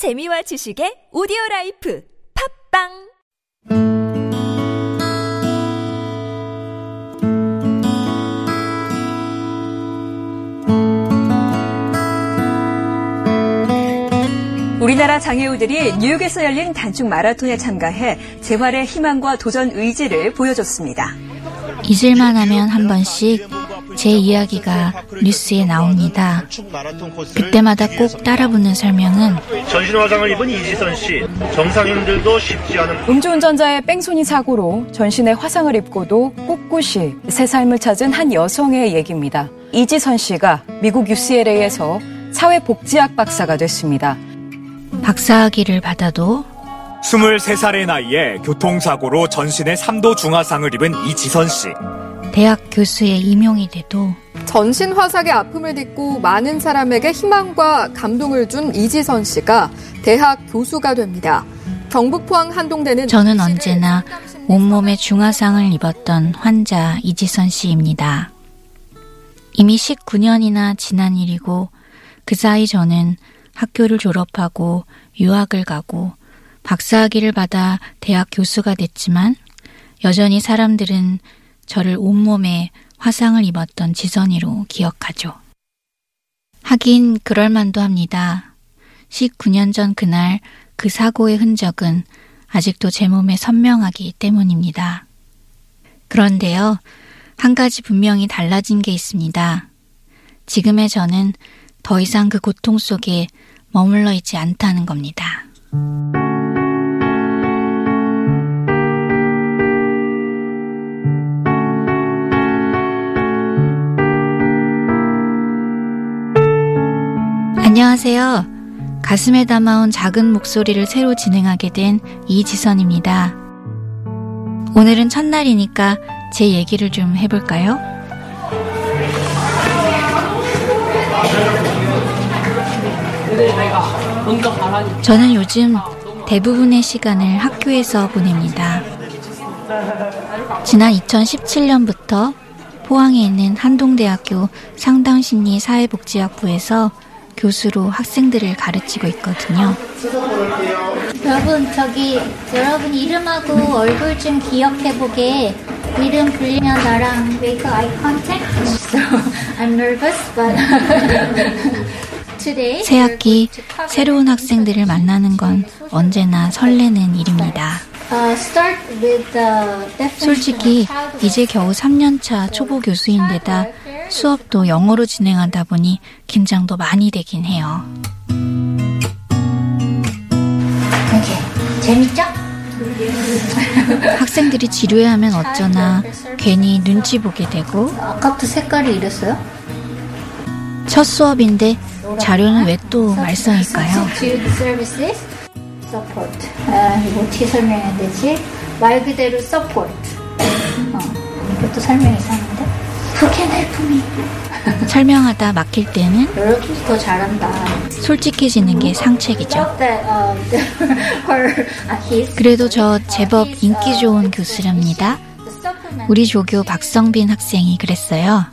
재미와 지식의 오디오 라이프 팟빵 우리나라 장애우들이 뉴욕에서 열린 단축 마라톤에 참가해 재활의 희망과 도전 의지를 보여줬습니다. 잊을만 하면 한 번씩 제 이야기가 뉴스에 나옵니다. 그때마다 꼭 따라붙는 설명은 전신화장을 입은 이지선 씨, 정상인들도 쉽지 않은 음주운전자의 뺑소니 사고로 전신에 화상을 입고도 꿋꿋이 새 삶을 찾은 한 여성의 얘기입니다. 이지선 씨가 미국 UCLA에서 사회복지학 박사가 됐습니다. 박사학위를 받아도 23살의 나이에 교통사고로 전신에 3도 중화상을 입은 이지선 씨. 대학 교수에 임용이 돼도 전신 화상의 아픔을 딛고 많은 사람에게 희망과 감동을 준 이지선 씨가 대학 교수가 됩니다. 경북 포항 한동대는 저는 언제나 온몸에 중화상을 입었던 환자 이지선 씨입니다. 이미 19년이나 지난 일이고 그 사이 저는 학교를 졸업하고 유학을 가고 박사학위를 받아 대학 교수가 됐지만 여전히 사람들은 저를 온몸에 화상을 입었던 지선이로 기억하죠. 하긴 그럴만도 합니다. 19년 전 그날 그 사고의 흔적은 아직도 제 몸에 선명하기 때문입니다. 그런데요, 한 가지 분명히 달라진 게 있습니다. 지금의 저는 더 이상 그 고통 속에 머물러 있지 않다는 겁니다. 안녕하세요. 가슴에 담아온 작은 목소리를 새로 진행하게 된 이지선입니다. 오늘은 첫날이니까 제 얘기를 좀 해볼까요? 저는 요즘 대부분의 시간을 학교에서 보냅니다. 지난 2017년부터 포항에 있는 한동대학교 상당심리 사회복지학부에서 교수로 학생들을 가르치고 있거든요. 여러분 저기 여러분 이름하고 얼굴 좀 기억해 보게 이름 불리면 나랑 make eye contact. So I'm nervous, but today 새 학기 새로운 학생들을 만나는 건 언제나 설레는 일입니다. Uh, definition 솔직히. 이제 겨우 3년차 초보 교수인데다 수업도 영어로 진행하다 보니 긴장도 많이 되긴 해요. 오케이. 재밌죠? 학생들이 지루해하면 어쩌나 괜히 눈치 보게 되고 아까부터 색깔이 이랬어요? 첫 수업인데 자료는 왜 또 말썽일까요? 아, 이거 어떻게 설명해야 되지? 말 그대로 support. 어, 이것도 설명 이상한데? Who can help me? 설명하다 막힐 때는 여러분이 더 잘한다. 솔직해지는 게 상책이죠. Uh, her, uh, his, 그래도 저 제법 인기 좋은 교수랍니다. 우리 조교 박성빈 학생이 그랬어요.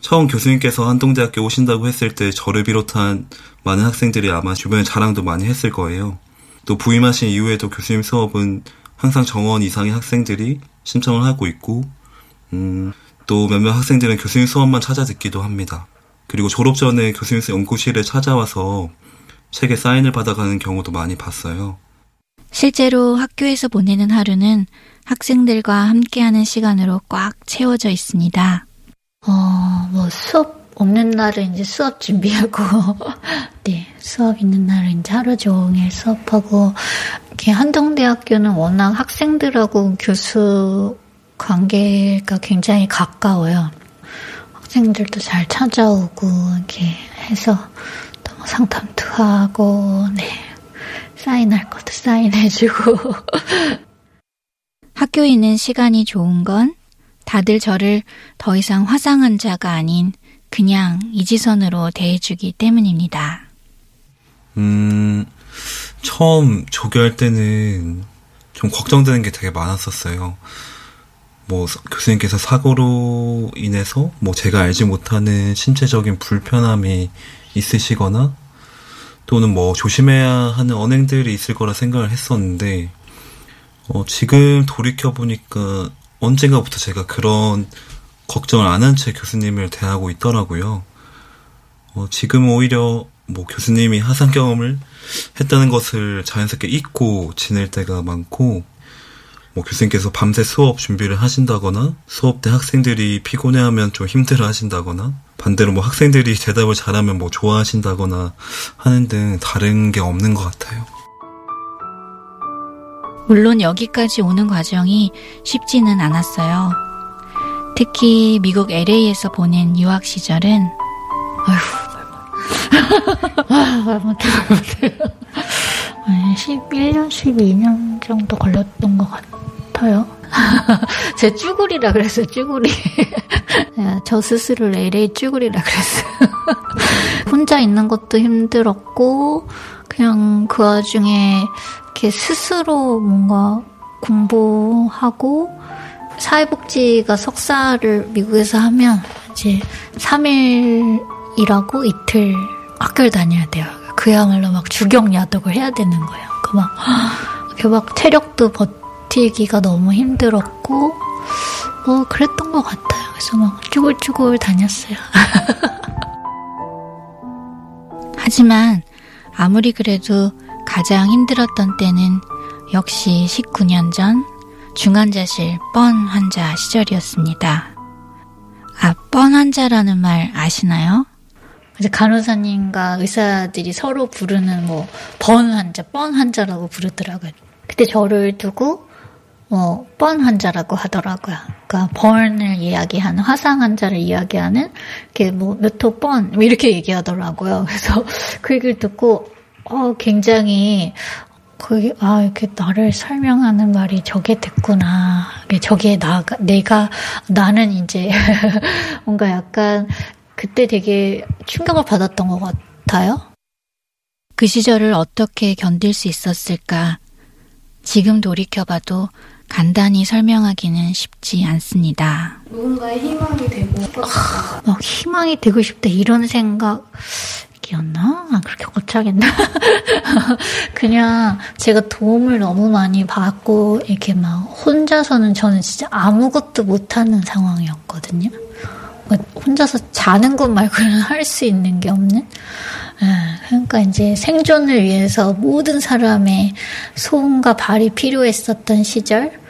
처음 교수님께서 한동대학교 오신다고 했을 때 저를 비롯한 많은 학생들이 아마 주변에 자랑도 많이 했을 거예요. 또 부임하신 이후에도 교수님 수업은 항상 정원 이상의 학생들이 신청을 하고 있고, 음, 또 몇몇 학생들은 교수님 수업만 찾아 듣기도 합니다. 그리고 졸업 전에 교수님 연구실에 찾아와서 책에 사인을 받아가는 경우도 많이 봤어요. 실제로 학교에서 보내는 하루는 학생들과 함께하는 시간으로 꽉 채워져 있습니다. 어, 뭐 수업 없는 날은 이제 수업 준비하고, 네, 수업 있는 날은 이제 하루 종일 수업하고, 이렇게 한동대학교는 워낙 학생들하고 교수 관계가 굉장히 가까워요. 학생들도 잘 찾아오고, 이렇게 해서 또뭐 상담도 하고, 네, 사인할 것도 사인해주고. 학교에 있는 시간이 좋은 건 다들 저를 더 이상 화상 환자가 아닌 그냥 이지선으로 대해주기 때문입니다. 음, 처음 조교할 때는 좀 걱정되는 게 되게 많았었어요. 뭐 서- 교수님께서 사고로 인해서 뭐 제가 알지 못하는 신체적인 불편함이 있으시거나 또는 뭐 조심해야 하는 언행들이 있을 거라 생각을 했었는데 어, 지금 돌이켜 보니까 언젠가부터 제가 그런 걱정을 안 한 채 교수님을 대하고 있더라고요. 어, 지금 오히려 뭐 교수님이 하상 경험을 했다는 것을 자연스럽게 잊고 지낼 때가 많고 뭐 교수님께서 밤새 수업 준비를 하신다거나 수업 때 학생들이 피곤해하면 좀 힘들어 하신다거나 반대로 뭐 학생들이 대답을 잘하면 뭐 좋아하신다거나 하는 등 다른 게 없는 것 같아요. 물론 여기까지 오는 과정이 쉽지는 않았어요. 특히 미국 LA에서 보낸 유학 시절은 아, 못해, 못해. 11년, 12년 정도 걸렸던 것 같아요. 제 쭈구리라 그랬어요, 쭈구리. 저 스스로를 LA 쭈구리라 그랬어요. 혼자 있는 것도 힘들었고, 그냥 그 와중에 이렇게 스스로 뭔가 공부하고, 사회복지가 석사를 미국에서 하면 이제 3일 일하고 이틀 학교를 다녀야 돼요. 그야말로 막 주경야독을 해야 되는 거예요. 그 막, 그 막 체력도 버티기가 너무 힘들었고, 뭐, 그랬던 것 같아요. 그래서 막 쭈글쭈글 다녔어요. 하지만 아무리 그래도 가장 힘들었던 때는 역시 19년 전 중환자실 뻔 환자 시절이었습니다. 아, 뻔 환자라는 말 아시나요? 이제 간호사님과 의사들이 서로 부르는 뭐, 번 환자, 뻔 환자라고 부르더라고요. 그때 저를 두고, 뭐, 뻔 환자라고 하더라고요. 그러니까, 번을 이야기하는, 화상 환자를 이야기하는, 이렇게 뭐, 뻔, 뭐 이렇게 얘기하더라고요. 그래서 그 얘기를 듣고, 어, 굉장히, 그게, 아, 이렇게 나를 설명하는 말이 저게 됐구나. 저게 나, 내가, 나는 이제, 뭔가 약간, 그때 되게 충격을 받았던 것 같아요. 그 시절을 어떻게 견딜 수 있었을까? 지금 돌이켜봐도 간단히 설명하기는 쉽지 않습니다. 누군가의 희망이 되고 싶었다. 막 희망이 되고 싶다 이런 생각 이었나? 아, 그렇게 거창했나? 그냥 제가 도움을 너무 많이 받고 이렇게 막 혼자서는 저는 진짜 아무것도 못하는 상황이었거든요. 혼자서 자는 것 말고는 할 수 있는 게 없는? 그러니까 이제 생존을 위해서 모든 사람의 소음과 발이 필요했었던 시절?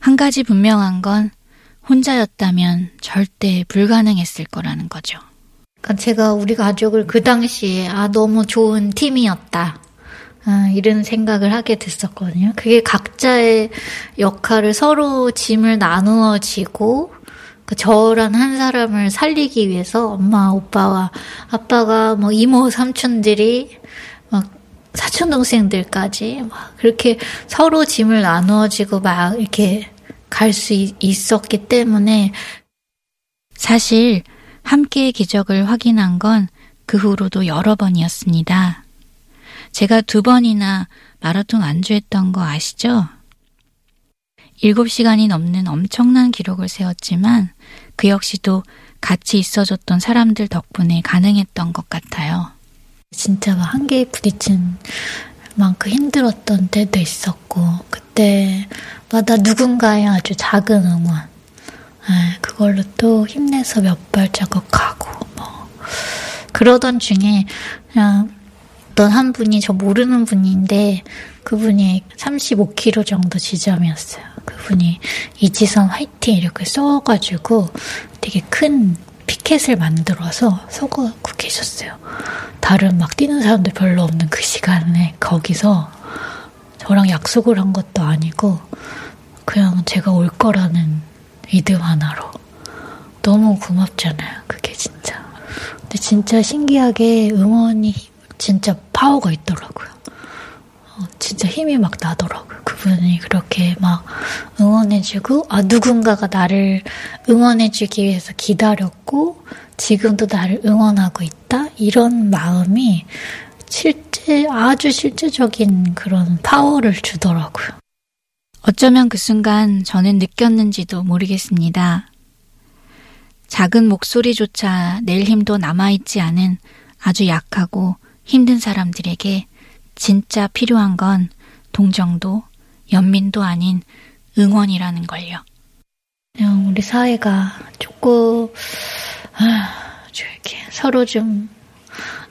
한 가지 분명한 건 혼자였다면 절대 불가능했을 거라는 거죠. 그러니까 제가 우리 가족을 그 당시에 아 너무 좋은 팀이었다. 아, 이런 생각을 하게 됐었거든요. 그게 각자의 역할을 서로 짐을 나누어 지고 그 저란 한 사람을 살리기 위해서 엄마, 오빠와 아빠가 뭐 이모, 삼촌들이 막 사촌 동생들까지 막 그렇게 서로 짐을 나누어지고 막 이렇게 갈 수 있었기 때문에 사실 함께의 기적을 확인한 건 그 후로도 여러 번이었습니다. 제가 두 번이나 마라톤 안주했던 거 아시죠? 7시간이 넘는 엄청난 기록을 세웠지만 그 역시도 같이 있어줬던 사람들 덕분에 가능했던 것 같아요. 진짜 막 한계에 부딪힌 만큼 힘들었던 때도 있었고 그때마다 누군가의 아주 작은 응원 네, 그걸로 또 힘내서 몇 발자국 가고 뭐 그러던 중에 그냥 어떤 한 분이 저 모르는 분인데 그분이 35kg 정도 지점이었어요. 그분이 이지선 화이팅 이렇게 써가지고 되게 큰 피켓을 만들어서 써갖고 계셨어요. 다른 막 뛰는 사람들 별로 없는 그 시간에 거기서 저랑 약속을 한 것도 아니고 그냥 제가 올 거라는 믿음 하나로 너무 고맙잖아요. 그게 진짜. 근데 진짜 신기하게 응원이 진짜 파워가 있더라고요. 어, 진짜 힘이 막 나더라고요. 그분이 그렇게 막 응원해주고, 아, 누군가가 나를 응원해주기 위해서 기다렸고, 지금도 나를 응원하고 있다? 이런 마음이 실제, 아주 실제적인 그런 파워를 주더라고요. 어쩌면 그 순간 저는 느꼈는지도 모르겠습니다. 작은 목소리조차 낼 힘도 남아있지 않은 아주 약하고 힘든 사람들에게 진짜 필요한 건 동정도, 연민도 아닌 응원이라는 걸요. 그냥 우리 사회가 조금, 아, 좀 이렇게 서로 좀,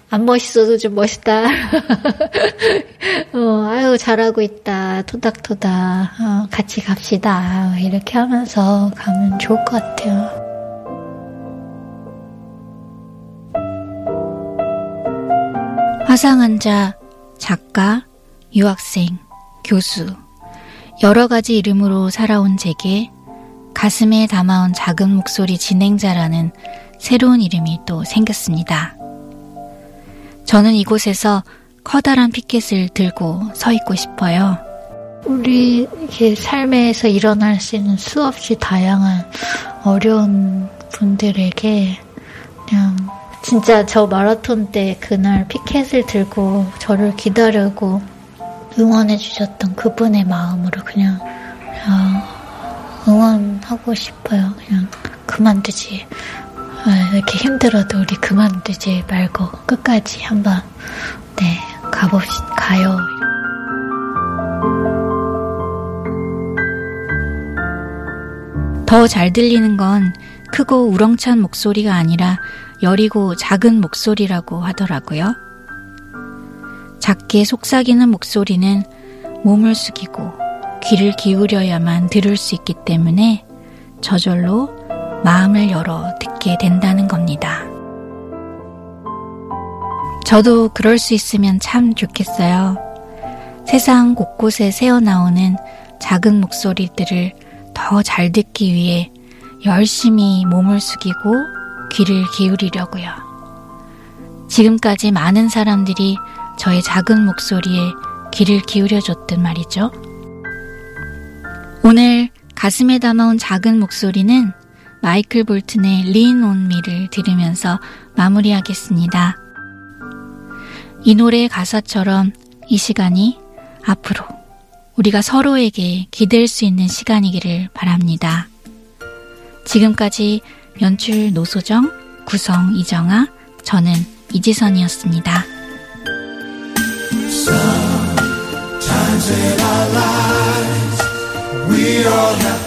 안 멋있어도 좀 멋있다. 어, 아유, 잘하고 있다. 토닥토닥. 어, 같이 갑시다. 이렇게 하면서 가면 좋을 것 같아요. 화상환자, 작가, 유학생, 교수, 여러 가지 이름으로 살아온 제게 가슴에 담아온 작은 목소리 진행자라는 새로운 이름이 또 생겼습니다. 저는 이곳에서 커다란 피켓을 들고 서 있고 싶어요. 우리 삶에서 일어날 수 있는 수없이 다양한 어려운 분들에게 그냥 진짜 저 마라톤 때 그날 피켓을 들고 저를 기다리고 응원해 주셨던 그분의 마음으로 그냥 응원하고 싶어요. 그냥 그만두지. 아, 이렇게 힘들어도 우리 그만두지 말고 끝까지 한번 네 가봅시다. 가요. 더 잘 들리는 건 크고 우렁찬 목소리가 아니라 여리고 작은 목소리라고 하더라고요. 작게 속삭이는 목소리는 몸을 숙이고 귀를 기울여야만 들을 수 있기 때문에 저절로 마음을 열어 듣게 된다는 겁니다. 저도 그럴 수 있으면 참 좋겠어요. 세상 곳곳에 새어나오는 작은 목소리들을 더 잘 듣기 위해 열심히 몸을 숙이고 귀를 기울이려고요. 지금까지 많은 사람들이 저의 작은 목소리에 귀를 기울여줬단 말이죠. 오늘 가슴에 담아온 작은 목소리는 마이클 볼튼의 on Me를 들으면서 마무리하겠습니다. 이 노래의 가사처럼 이 시간이 앞으로 우리가 서로에게 기댈 수 있는 시간이기를 바랍니다. 지금까지 연출 노소정, 구성 이정아, 저는 이지선이었습니다. Sometimes in our lives, we all have